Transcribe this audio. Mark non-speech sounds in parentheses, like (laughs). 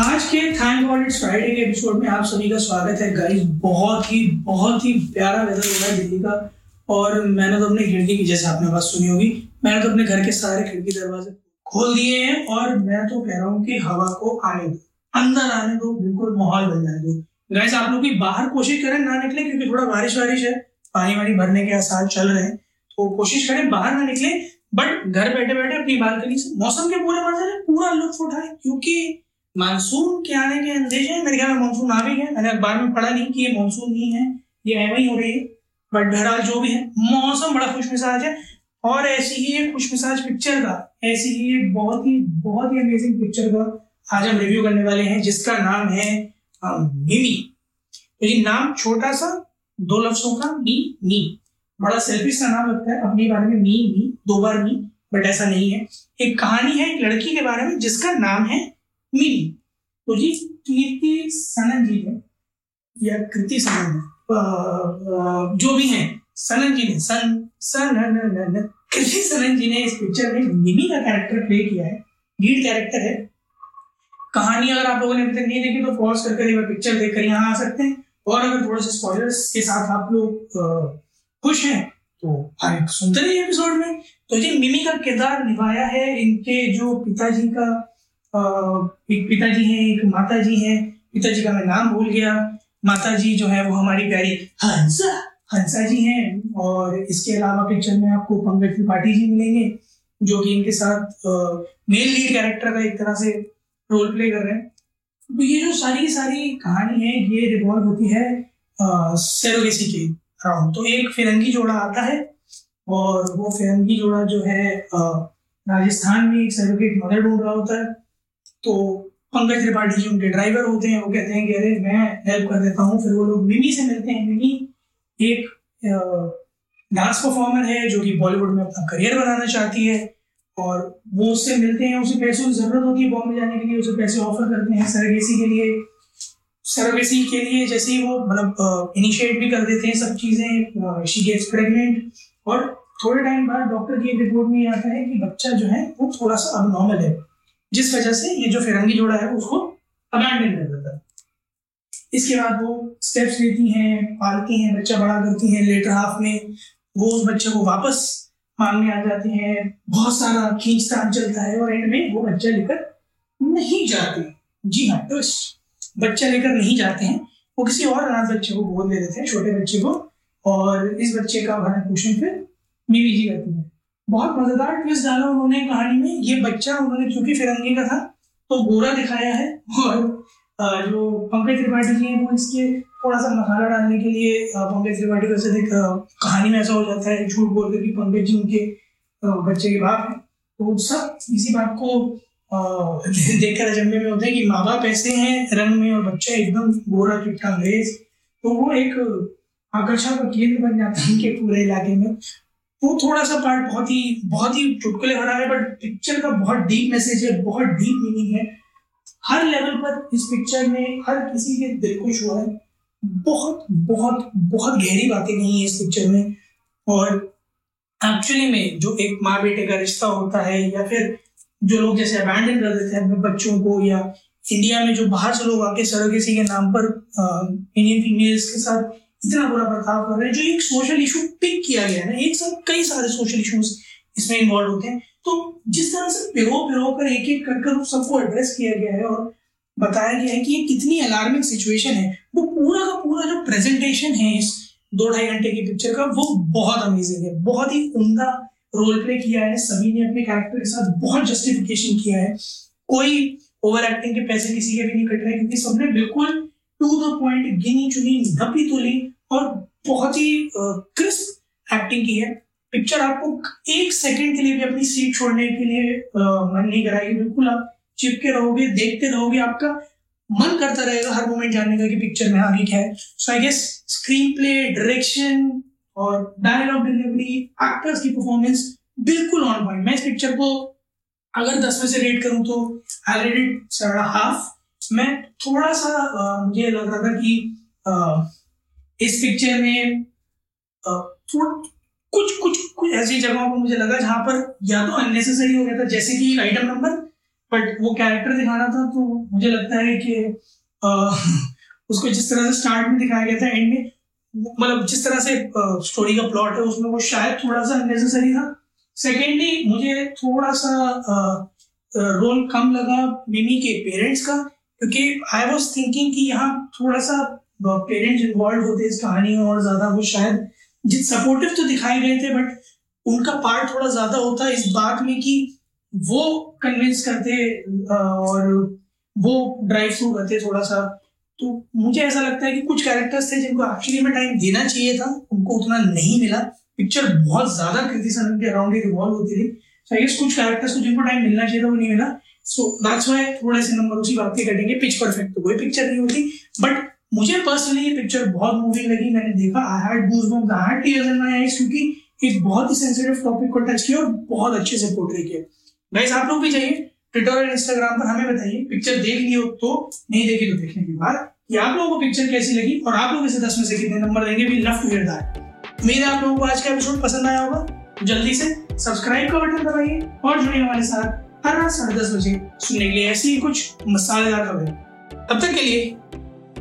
आज के thank God it's Friday के एपिसोड में आप सभी का स्वागत है। गाइस बहुत ही बहुत ही प्यारा वेदर हो रहा है दिल्ली का। और मैंने तो अपने खिड़की की, जैसे आपने बात सुनी होगी, मैंने तो अपने घर के सारे खिड़की दरवाजे खोल दिए हैं और मैं तो कह रहा हूँ कि हवा को आने दो। अंदर आने दो, बिल्कुल माहौल बन जाने दो। गाइस आप लोग भी बाहर कोशिश करें ना निकले, क्योंकि थोड़ा बारिश वारिश है पानी वानी भरने के आसार चल रहे हैं। तो कोशिश करें बाहर ना निकले बट घर बैठे बैठे अपनी बालकनी से, मौसम के पूरे मज़े पूरा लुत्फ उठाए, क्योंकि मानसून के आने के अंदेशे हैं। मेरे ख्याल में मानसून आ भी है, मैंने अखबार में पढ़ा नहीं कि ये मानसून नहीं है, ये एवं ही हो रही है। बट बहरहाल जो भी है, मौसम बड़ा खुश मिजाज है। और ऐसी ही एक खुश मिजाज पिक्चर का, ऐसी ही एक बहुत ही बहुत ही अमेजिंग पिक्चर का आज हम रिव्यू करने वाले हैं, जिसका नाम है मिमी। तो ये नाम छोटा सा, दो लफ्जों का, मी मी। बड़ा सेल्फिश सा नाम लगता है, अपने बारे में मी मी, दो बार मी, बट ऐसा नहीं है। एक कहानी है एक लड़की के बारे में, जिसका नाम है मिली। तो जी कीर्ति सनन जी ने या कृति सनन जो भी है सनन जी ने सन सन कृति सनन जी ने इस पिक्चर में मिमी का कैरेक्टर प्ले किया है। लीड कैरेक्टर है। कहानी अगर आप लोगों ने अभी तक नहीं देखी तो पॉज करके एक बार पिक्चर देखकर यहाँ आ सकते हैं। और अगर थोड़े से स्पॉयलर्स के साथ आप लोग खुश हैं तो आगे सुनते रहिए एपिसोड में। तो जी मिमी का किरदार निभाया है इनके जो पिताजी का एक पिताजी हैं, एक माता जी हैं। पिताजी का मैं नाम भूल गया। माता जी जो है, वो हमारी प्यारी हंसा हंसा जी हैं। और इसके अलावा पिक्चर में आपको पंकज त्रिपाठी जी मिलेंगे, जो कि इनके साथ मेल लीड कैरेक्टर का एक तरह से रोल प्ले कर रहे हैं। तो ये जो सारी सारी कहानी है, ये रिवॉल्व होती है सेरोगेसी के अराउंड तो एक फिरंगी जोड़ा आता है, और वो फिरंगी जोड़ा जो है राजस्थान में एक सेरोगेट मदर ढूंढ रहा होता है। तो पंकज त्रिपाठी जी उनके ड्राइवर होते हैं, वो कहते हैं कि, अरे, मैं हेल्प कर देता हूँ। फिर वो लोग मिमी से मिलते हैं। मिमी एक डांस परफॉर्मर है, जो कि बॉलीवुड में अपना करियर बनाना चाहती है और वो उससे मिलते हैं, उसे पैसों की ज़रूरत होती है बॉम्बे जाने के लिए, उसे पैसे ऑफ़र करते हैं सरगेसी के लिए। सरगेसी के लिए जैसे ही वो मतलब इनिशिएट भी कर देते हैं सब चीज़ें शी गेट्स प्रेग्नेंट और थोड़े टाइम बाद डॉक्टर की रिपोर्ट में आता है कि बच्चा जो है, वो थोड़ा सा अबनॉर्मल है। जिस वजह से ये जो फिरंगी जोड़ा है, उसको अबैंडन कर देता है। इसके बाद वो स्टेप्स लेती हैं, पालती हैं, बच्चा बड़ा करती हैं लेटर हाफ़ में वो उस बच्चे को वापस मांगने आ जाते हैं। बहुत सारा खींचतान चलता है और एंड में वो बच्चा लेकर नहीं जाते। जी हाँ ट्विस्ट बच्चा लेकर नहीं जाते हैं। वो किसी और अनाथ बच्चे को गोद ले देते हैं, छोटे बच्चे को। और इस बच्चे का भरण पोषण फिर मीवी जी करती है। बहुत मज़ेदार ट्विस्ट डाला उन्होंने कहानी में। ये बच्चा उन्होंने क्योंकि फिरंगी का था तो गोरा दिखाया है और जो पंकज त्रिपाठी जी हैं, वो इसके थोड़ा सा मसाला डालने के लिए पंकज त्रिपाठी को से कहानी में ऐसा हो जाता है, झूठ बोल कर कि पंकज जी उनके बच्चे के बाप हैं। तो सब इसी बात को देखकर अजम्बे में होते हैं कि माँ बाप ऐसे हैं, रंग में और बच्चा एकदम गोरा चिट्टा अंग्रेज़। तो वो एक आकर्षण का केंद्र बन जाता है उनके पूरे इलाके में। वो थोड़ा सा पार्ट बहुत ही बहुत ही चुटकुले भरा है बट पिक्चर का बहुत डीप मैसेज है, बहुत डीप मीनिंग है। हर लेवल पर इस पिक्चर में हर किसी के दिल को छुआ है। बहुत बहुत बहुत गहरी बातें नहीं है इस पिक्चर में। और एक्चुअली में जो एक माँ बेटे का रिश्ता होता है, या फिर जो लोग जैसे अबैंडन कर देते हैं अपने बच्चों को, या इंडिया में जो बाहर से लोग आके सरोगेसी के नाम पर इंडियन फीमेल्स के साथ इतना बुरा बर्ताव कर रहे हैं, जो एक सोशल इशू पिक किया गया है एक साथ कई सारे सोशल इशूज इसमें इन्वॉल्व होते हैं। तो जिस तरह से पिरो पिरो कर एक एक कर कर सबको एड्रेस किया गया है और बताया गया है कि ये कितनी अलार्मिंग सिचुएशन है, वो पूरा का पूरा जो प्रेजेंटेशन है इस दो ढाई घंटे की पिक्चर का, वो बहुत अमेजिंग है, बहुत ही उमदा रोल प्ले किया है, सभी ने अपने कैरेक्टर के साथ बहुत जस्टिफिकेशन किया है। कोई ओवर एक्टिंग के पैसे किसी के भी नहीं कट रहे, क्योंकि सबने बिल्कुल टू द पॉइंट गिनी चुनी नपी तुली और बहुत ही क्रिस्प एक्टिंग की है। पिक्चर आपको एक सेकंड के लिए भी अपनी सीट छोड़ने के लिए मन नहीं कराएगी, बिल्कुल आप चिपके रहोगे, देखते रहोगे आपका। मन करता रहेगा हर मोमेंट जानने का कि पिक्चर में आगे क्या है। So I guess screenplay direction और डायलॉग डिलीवरी एक्टर्स की परफॉर्मेंस बिल्कुल ऑन पॉइंट मैं इस पिक्चर को अगर दस में से रेट करूँ तो आई रेट इट हाफ़। मैं थोड़ा सा मुझे लग रहा था कि इस पिक्चर में कुछ कुछ कुछ ऐसी जगहों पर मुझे लगा जहाँ पर या तो अननेसेसरी हो गया था, जैसे कि आइटम नंबर बट वो कैरेक्टर दिखाना था तो मुझे लगता है कि (laughs) उसको जिस तरह से स्टार्ट में दिखाया गया था एंड में मतलब जिस तरह से स्टोरी का प्लॉट है, उसमें वो शायद थोड़ा सा अननेसेसरी था। सेकेंडली मुझे थोड़ा सा रोल कम लगा मिमी के पेरेंट्स का, क्योंकि आई वॉज़ थिंकिंग कि यहाँ थोड़ा सा पेरेंट्स इन्वॉल्व होते इस कहानी में और ज़्यादा वो शायद जित सपोर्टिव तो दिखाए गए थे बट उनका पार्ट थोड़ा ज़्यादा होता इस बात में कि वो कन्विंस करते और वो ड्राइव थ्रू करते थोड़ा सा। तो मुझे ऐसा लगता है कि कुछ कैरेक्टर्स थे जिनको एक्चुअली में टाइम देना चाहिए था, उनको उतना नहीं मिला। पिक्चर बहुत ज़्यादा क्रिटिसिज्म के अराउंड ही रिवॉल्व होती थी सो आई गेस कुछ कैरेक्टर्स को जिनको टाइम मिलना चाहिए था, वो नहीं मिला। सो दैट्स व्हाई थोड़े से नंबर उसी बात के कटेंगे पिच परफेक्ट तो कोई पिक्चर नहीं होती। बट मुझे पर्सनली ये पिक्चर बहुत मूवी लगी, मैंने देखा। I had goosebumps I had tears in my eyes क्योंकि एक बहुत ही सेंसिटिव टॉपिक को टच किया और बहुत अच्छे से पोर्ट्रे किया। गाइस आप लोग भी चाहिए ट्विटर और इंस्टाग्राम पर हमें बताइए पिक्चर देख ली हो तो नहीं देखी तो देखने के बाद कि आप लोगों को पिक्चर कैसी लगी और आप लोग इसे दस में से कितने नंबर देंगे we love to hear that उम्मीद है आप लोगों को आज का एपिसोड पसंद आया होगा। जल्दी से सब्सक्राइब का बटन दबाइए और जुड़िए हमारे साथ हर रात साढ़े दस बजे सुनने के लिए ऐसी ही कुछ मसालेदार खबरें। तब तक के लिए